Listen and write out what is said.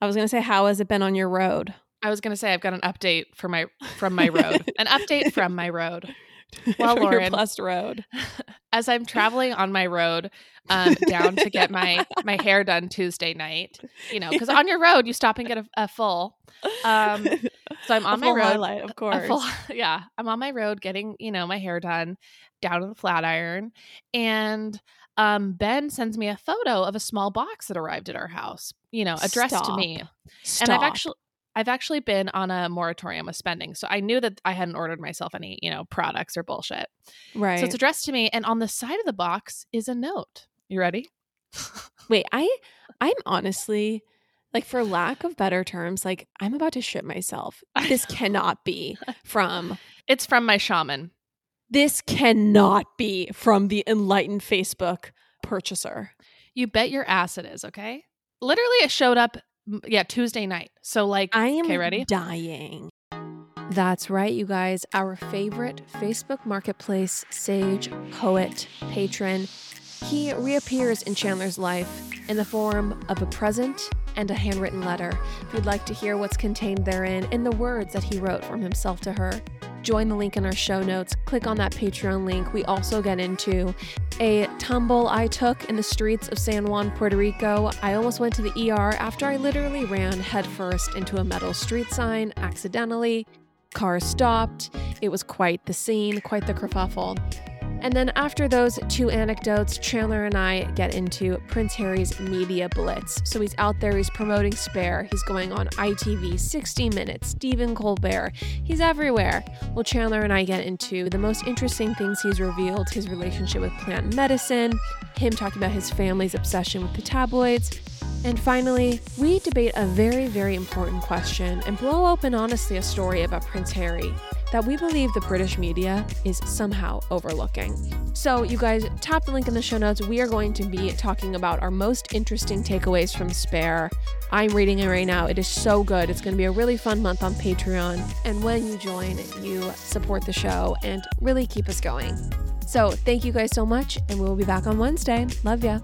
I was gonna say, how has it been on your road? I was gonna say I've got an update for my from my road. an update from my road. Well, From your Lauren, blessed road. as I'm traveling on my road um, down to get my my hair done Tuesday night, you know, because on your road you stop and get a, a full. Um, so I'm on my full road. highlight, of course. full- yeah, I'm on my road getting you know my hair done down to the flat iron, and um, Ben sends me a photo of a small box that arrived at our house. You know, addressed to me. Stop. and I've actually. I've actually been on a moratorium of spending. So I knew that I hadn't ordered myself any, you know, products or bullshit. right. So it's addressed to me and on the side of the box is a note. You ready? Wait, I I'm honestly like for lack of better terms, like I'm about to shit myself. This cannot be from It's from my shaman. This cannot be from the enlightened Facebook purchaser. You bet your ass it is, okay? Literally it showed up yeah, Tuesday night. So like I am okay, ready? dying. That's right, you guys. Our favorite Facebook marketplace, Sage, Poet, Patron, he reappears in Chandler's life in the form of a present and a handwritten letter. If you'd like to hear what's contained therein in the words that he wrote from himself to her, join the link in our show notes. Click on that Patreon link. We also get into a tumble I took in the streets of San Juan, Puerto Rico. I almost went to the ER after I literally ran headfirst into a metal street sign accidentally. Car stopped. It was quite the scene, quite the kerfuffle. And then after those two anecdotes, Chandler and I get into Prince Harry's media blitz. So he's out there, he's promoting Spare, he's going on ITV, 60 Minutes, Stephen Colbert, he's everywhere. Well, Chandler and I get into the most interesting things he's revealed his relationship with plant medicine, him talking about his family's obsession with the tabloids. And finally, we debate a very, very important question and blow open honestly a story about Prince Harry that we believe the British media is somehow overlooking. So, you guys, tap the link in the show notes. We are going to be talking about our most interesting takeaways from Spare. I'm reading it right now. It is so good. It's going to be a really fun month on Patreon. And when you join, you support the show and really keep us going. So, thank you guys so much, and we'll be back on Wednesday. Love ya.